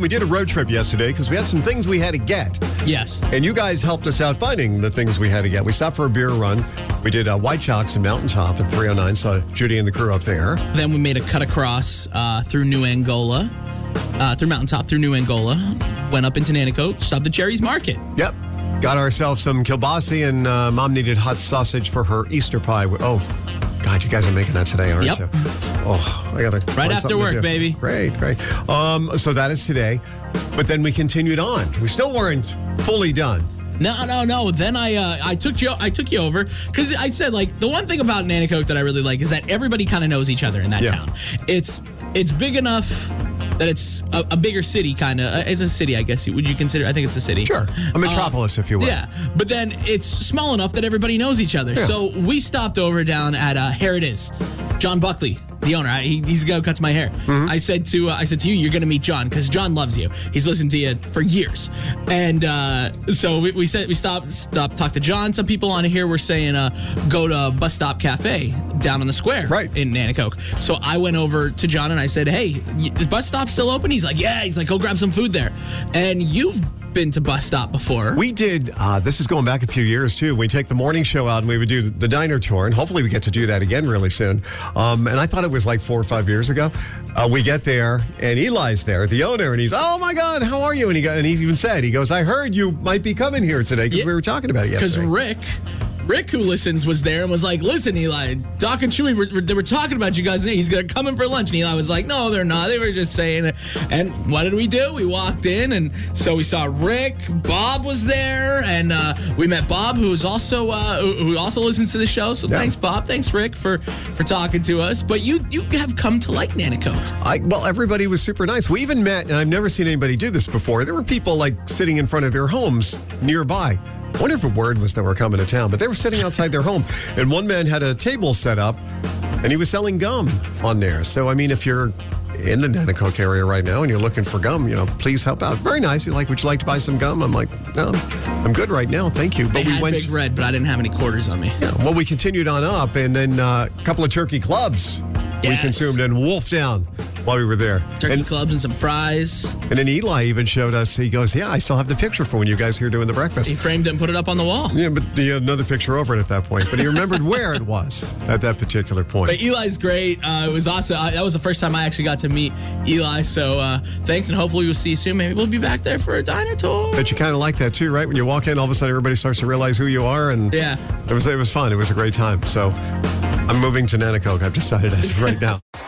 We did a road trip yesterday because we had some things we had to get. Yes. And you guys helped us out finding the things we had to get. We stopped for a beer run. We did uh, White Chalks and Mountaintop at 309. Saw Judy and the crew up there. Then we made a cut across uh, through Nuangola, uh, through Mountaintop, through Nuangola. Went up into Nanticoke, stopped at Jerry's Market. Yep. Got ourselves some kielbasa, and uh, mom needed hot sausage for her Easter pie. Oh, God, you guys are making that today, aren't Yep. you? Oh, I got to Right after work, baby. Great, great. Um, so that is today, but then we continued on. We still weren't fully done. No, no, no. Then I uh, I took you I took you over because I said like the one thing about Nanticoke that I really like is that everybody kind of knows each other in that Yeah. town. It's it's big enough that it's a, a bigger city kind of. It's a city, I guess. you- Would you consider? I think it's a city. Sure, a metropolis, if you will. Uh, Yeah, but then it's small enough that everybody knows each other. Yeah. So we stopped over down at uh, Here It Is. John Buckley, the owner, I, he, he's the guy who cuts my hair. Mm-hmm. I said to uh, I said to you, you're gonna meet John because John loves you. He's listened to you for years, and uh, so we, we said we stopped stopped talked to John. Some people on here were saying uh, go to Bus Stop Cafe down on the square, Right. in Nanticoke. So I went over to John and I said, hey, is Bus Stop still open? He's like, yeah. He's like, go grab some food there. And you've been to Bus Stop before. We did, uh, this is going back a few years too. We take the morning show out and we would do the diner tour, and hopefully we get to do that again really soon. Um, and I thought it was like four or five years ago. Uh, we get there, and Eli's there, the owner, and he's, oh my God, how are you? And he, go, and he even said, he goes, I heard you might be coming here today because Yeah. we were talking about it Because. Rick, Rick, who listens, was there and was like, "Listen, Eli, Doc and Chewy, were, they were talking about you guys. He's gonna come in for lunch." And Eli was like, "No, they're not. They were just saying it." And what did we do? We walked in, and so we saw Rick. Bob was there, and uh, we met Bob, who is also uh, who who also listens to the show. So Yeah. thanks, Bob. Thanks, Rick, for for talking to us. But you you have come to like Nanticoke. I, well, everybody was super nice. We even met, and I've never seen anybody do this before. There were people like sitting in front of their homes nearby. I wonder if a word was that we're coming to town, but they were sitting outside their home, and one man had a table set up, and he was selling gum on there. So, I mean, if you're in the Nanticoke area right now and you're looking for gum, you know, please help out. Very nice. He's like, would you like to buy some gum? I'm like, no, I'm good right now. Thank you. They But we went. Big Red, but I didn't have any quarters on me. Yeah, well, we continued on up, and then uh, a couple of turkey clubs we consumed in Wolf Down while we were there. Turkey And- clubs and some fries. and then Eli even showed us. He goes, "Yeah, I still have the picture for when you guys here doing the breakfast." He framed it and put it up on the wall. Yeah, but he had another picture over it at that point. But he remembered where it was at that particular point. But Eli's great. Uh, it was awesome. I, that was the first time I actually got to meet Eli. So uh, thanks, and hopefully we'll see you soon. Maybe we'll be back there for a diner tour. But you kind of like that too, right? When you walk in, all of a sudden everybody starts to realize who you are, and Yeah. it was it was fun. It was a great time. So I'm moving to Nanticoke. I've decided as of right now.